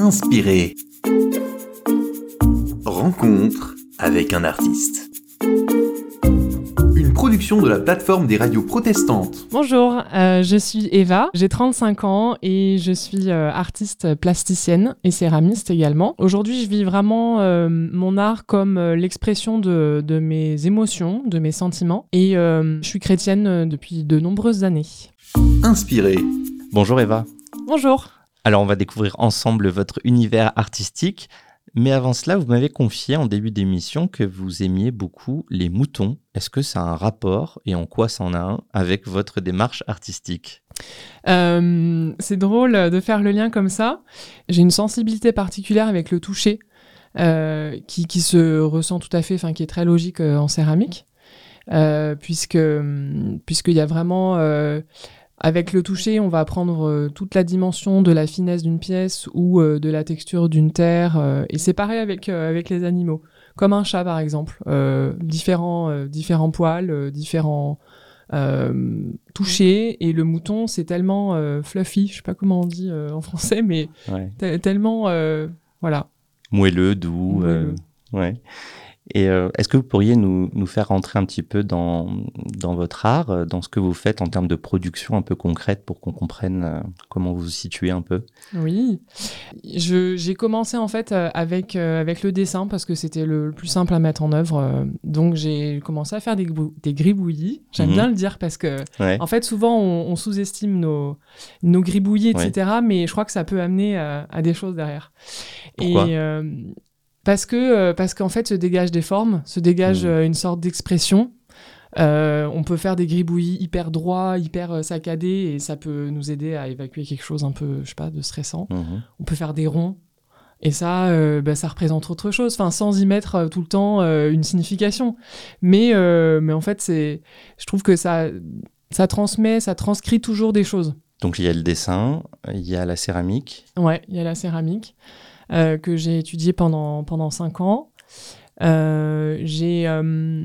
Inspiré. Rencontre avec un artiste. Une production de la plateforme des radios protestantes. Bonjour, euh, je suis Eva, j'ai 35 ans et je suis euh, artiste plasticienne et céramiste également. Aujourd'hui, je vis vraiment euh, mon art comme l'expression de, de, mes émotions, de mes sentiments et je suis chrétienne depuis de nombreuses années. Inspiré. Bonjour Eva. Bonjour. Alors on va découvrir ensemble votre univers artistique. Mais avant cela, vous m'avez confié en début d'émission que vous aimiez beaucoup les moutons. Est-ce que ça a un rapport, et en quoi ça en a un, avec votre démarche artistique? Euh, C'est drôle de faire le lien comme ça. J'ai une sensibilité particulière avec le toucher, euh, qui, se ressent tout à fait, enfin qui est très logique euh, en céramique, puisque puisqu'il y a vraiment avec le toucher, on va prendre euh, toute la dimension de la finesse d'une pièce ou euh, de la texture d'une terre. Euh, et c'est pareil avec, avec les animaux. Comme un chat, par exemple. différents, différents poils, différents touchés. Et le mouton, c'est tellement fluffy, je sais pas comment on dit en français, mais tellement... voilà. Moelleux, doux. ouais. Et euh, est-ce que vous pourriez nous, nous, faire rentrer un petit peu dans, dans votre art, euh, dans ce que vous faites en termes de production un peu concrète pour qu'on comprenne euh, comment vous vous situez un peu? Oui, j'ai commencé en fait avec, avec le dessin parce que c'était le, plus simple à mettre en œuvre. Donc j'ai commencé à faire des, des gribouillis. J'aime mhm. bien le dire parce que en fait souvent on, sous-estime nos, nos gribouillis, etc. Mais je crois que ça peut amener à des choses derrière. Pourquoi? Et parce que euh, parce qu'en fait se dégage des formes, se dégage mmh. euh, une sorte d'expression. Euh, on peut faire des gribouillis hyper droits, hyper saccadés, et ça peut nous aider à évacuer quelque chose un peu, je sais pas, de stressant. Mmh. On peut faire des ronds, et ça, bah, ça représente autre chose, enfin, sans y mettre tout le temps une signification. Mais, mais en fait, c'est, je trouve que ça, ça transmet, ça transcrit toujours des choses. Donc il y a le dessin, il y a la céramique. Ouais, il y a la céramique. Euh, que j'ai étudié pendant, pendant cinq ans. Euh, j'ai euh,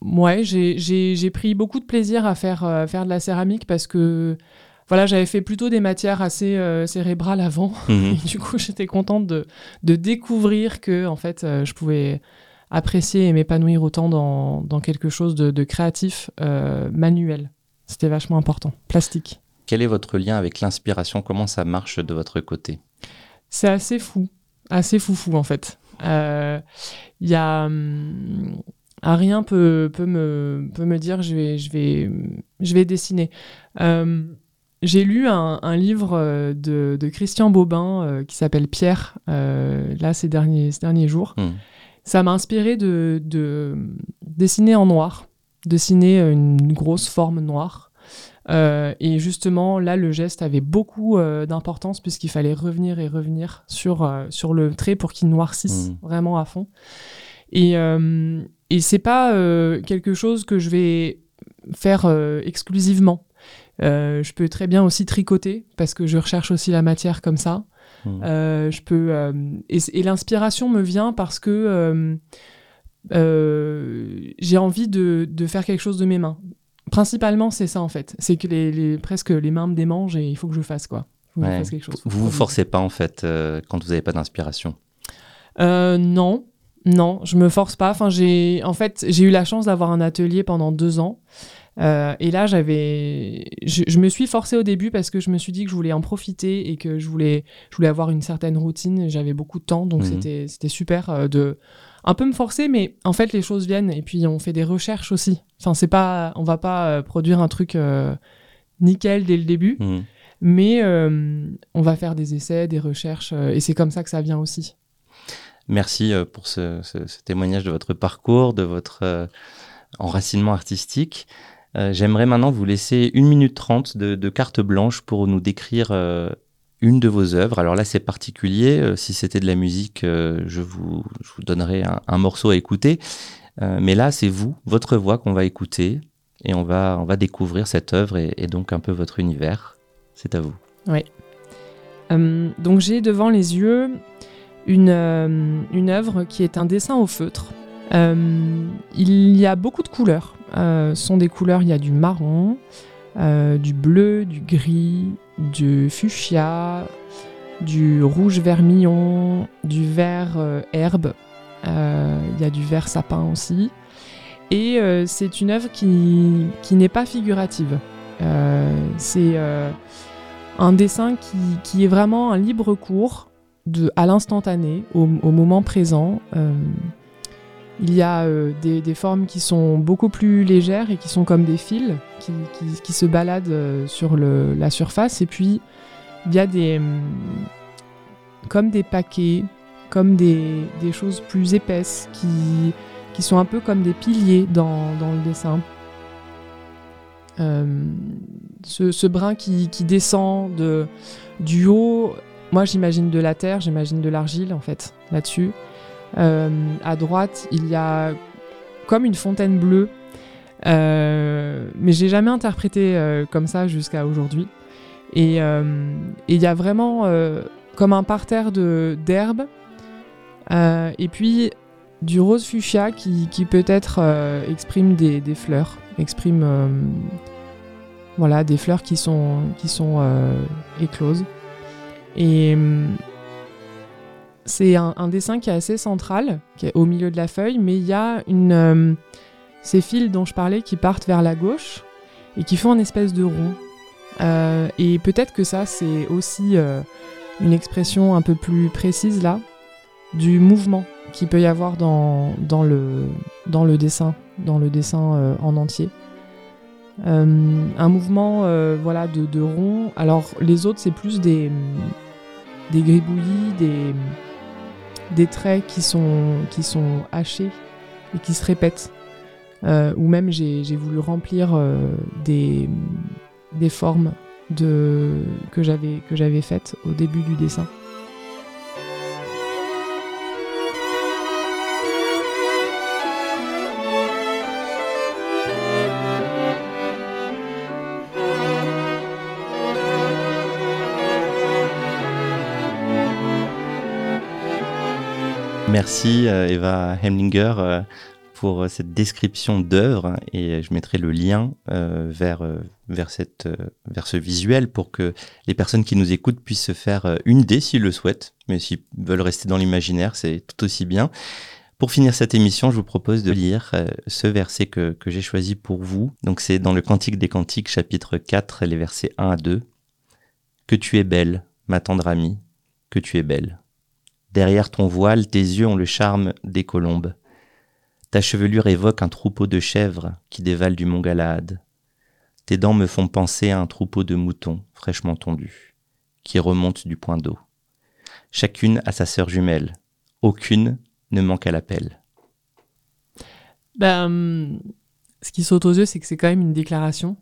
ouais, j'ai pris beaucoup de plaisir à faire, faire de la céramique parce que voilà, j'avais fait plutôt des matières assez cérébrales avant. Mhm. du coup, j'étais contente de, de, découvrir que en fait, je pouvais apprécier et m'épanouir autant dans, dans, quelque chose de, de créatif manuel. C'était vachement important. Plastique. Quel est votre lien avec l'inspiration? Comment ça marche de votre côté? C'est assez fou, assez foufou en fait. Il euh, y a hum, rien peut, peut, me, peut me dire je vais, je vais, je vais dessiner. Hum, j'ai lu un, livre euh, de, de Christian Bobin euh, qui s'appelle Pierre, là, ces derniers, ces derniers jours. Hmm. Ça m'a inspiré de, de, dessiner en noir, dessiner une grosse forme noire. Euh, et justement, là, le geste avait beaucoup euh, d'importance puisqu'il fallait revenir et revenir sur, euh, sur le trait pour qu'il noircisse mmh. vraiment à fond. Et, et c'est pas quelque chose que je vais faire exclusivement. je peux très bien aussi tricoter parce que je recherche aussi la matière comme ça. Mmh. je peux et, l'inspiration me vient parce que j'ai envie de, de, faire quelque chose de mes mains. Principalement, c'est ça en fait. C'est que les, presque les mains me démangent et il faut que je fasse quoi. Vous vous forcez pas en fait euh, quand vous n'avez pas d'inspiration? Euh, Non, non, je me force pas. Enfin, j'ai en fait j'ai eu la chance d'avoir un atelier pendant deux ans. Euh, et là, j'avais, je, me suis forcée au début parce que je me suis dit que je voulais en profiter et que je voulais, je voulais avoir une certaine routine. J'avais beaucoup de temps, donc mhm. c'était, c'était super de un peu me forcer, mais en fait, les choses viennent et puis on fait des recherches aussi. Enfin, c'est pas, on va pas euh, produire un truc euh, nickel dès le début, mmh. mais euh, on va faire des essais, des recherches et c'est comme ça que ça vient aussi. Merci pour ce, témoignage de votre parcours, de votre enracinement artistique. J'aimerais maintenant vous laisser une minute trente de, carte blanche pour nous décrire une de vos œuvres. Alors là, c'est particulier. Euh, si c'était de la musique, euh, je, vous, vous donnerai un, morceau à écouter. Euh, mais là, c'est vous, votre voix qu'on va écouter et on va, découvrir cette œuvre et, donc un peu votre univers. C'est à vous. Oui. donc j'ai devant les yeux une, une œuvre qui est un dessin au feutre. il y a beaucoup de couleurs. Ce sont des couleurs, il y a du marron, du bleu, du gris, du fuchsia, du rouge vermillon, du vert herbe. Il y a du vert sapin aussi. Et c'est une œuvre qui, qui n'est pas figurative. c'est un dessin qui, qui, est vraiment un libre cours de, à l'instantané, au, moment présent. Euh, il y a euh, des, formes qui sont beaucoup plus légères et qui sont comme des fils qui, se baladent euh, sur la surface. Et puis, il y a des. comme des paquets, comme des, choses plus épaisses qui, sont un peu comme des piliers dans, le dessin. ce, ce, brin qui, descend de, du haut moi, j'imagine de la terre, j'imagine de l'argile, en fait, là-dessus. Euh, à droite, il y a comme une fontaine bleue, euh, mais j'ai jamais interprété euh, comme ça jusqu'à aujourd'hui. Et il y a vraiment comme un parterre d'herbe, et puis du rose fuchsia qui, peut-être exprime des, fleurs, exprime voilà, des fleurs qui sont, qui sont écloses. Et c'est un, dessin qui est assez central, qui est au milieu de la feuille, mais il y a hum, ces fils dont je parlais qui partent vers la gauche et qui font une espèce de rond. Euh, et peut-être que ça, c'est aussi euh, une expression un peu plus précise là du mouvement qu'il peut y avoir dans, le, dessin, dans le dessin euh, en entier. Euh, un mouvement euh, voilà, de, rond. Alors les autres, c'est plus des, des gribouillis, des, des traits qui sont, hachés et qui se répètent. Euh, ou même j'ai voulu remplir des, des formes que j'avais faites au début du dessin. Merci euh, Eva Hemlinger euh, pour euh, cette description d'œuvre et je mettrai le lien vers, vers, cette, vers ce visuel pour que les personnes qui nous écoutent puissent se faire une idée s'ils le souhaitent, mais s'ils veulent rester dans l'imaginaire, c'est tout aussi bien. Pour finir cette émission, je vous propose de lire ce verset que, que j'ai choisi pour vous. Donc c'est dans le Cantique des Cantiques, chapitre 4, les versets 1 à 2. Que tu es belle, ma tendre amie, que tu es belle. Derrière ton voile, tes yeux ont le charme des colombes. Ta chevelure évoque un troupeau de chèvres qui dévalent du mont Galaad. Tes dents me font penser à un troupeau de moutons fraîchement tondus, qui remontent du point d'eau. Chacune a sa sœur jumelle. Aucune ne manque à l'appel. Ben, ce qui saute aux yeux, c'est que c'est quand même une déclaration.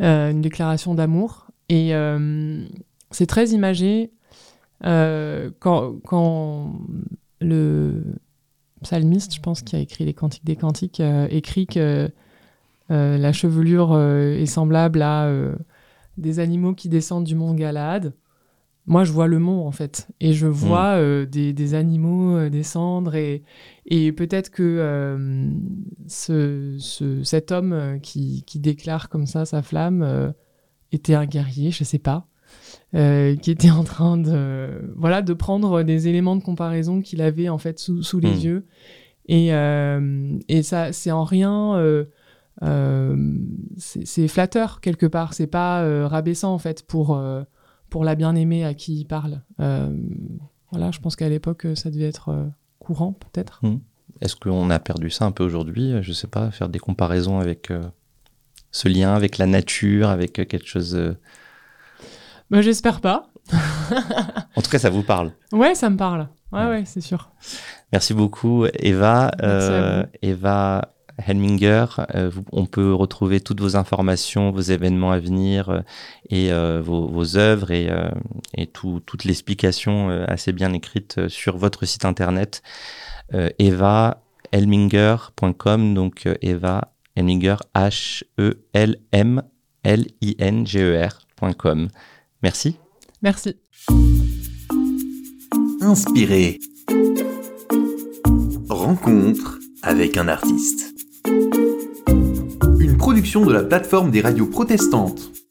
Euh, une déclaration d'amour. Et euh, c'est très imagé euh, quand, quand, le psalmiste, je pense, qui a écrit les Cantiques des Cantiques, euh, écrit que euh, la chevelure est semblable à des animaux qui descendent du mont Galade. Moi, je vois le mont, en fait, et je vois mm. des, des, animaux descendre, et, et peut-être que ce, ce, cet homme qui, qui, déclare comme ça sa flamme était un guerrier, je sais pas. Euh, qui était en train de, voilà, de prendre des éléments de comparaison qu'il avait en fait sous, sous les hmm. yeux. Et, euh, et ça, c'est en rien, euh, c'est flatteur quelque part. C'est pas rabaissant en fait pour, pour la bien-aimée à qui il parle. voilà, je pense qu'à l'époque, ça devait être courant peut-être. Hmm. Est-ce qu'on a perdu ça un peu aujourd'hui? Je sais pas, faire des comparaisons avec ce lien avec la nature, avec quelque chose bah, j'espère pas. en tout cas, ça vous parle. Ouais, ça me parle. Ouais, ouais, c'est sûr. Merci beaucoup, Eva. Euh, Eva Helminger, euh, on peut retrouver toutes vos informations, vos événements à venir euh, et vos, vos, œuvres et, et toute l'explication assez bien écrite sur votre site internet evahelminger.com. Donc Eva Helminger, H-E-L-M-L-I-N-G-E-R.com. Merci. Merci. Inspiré. Rencontre avec un artiste. Une production de la plateforme des radios protestantes.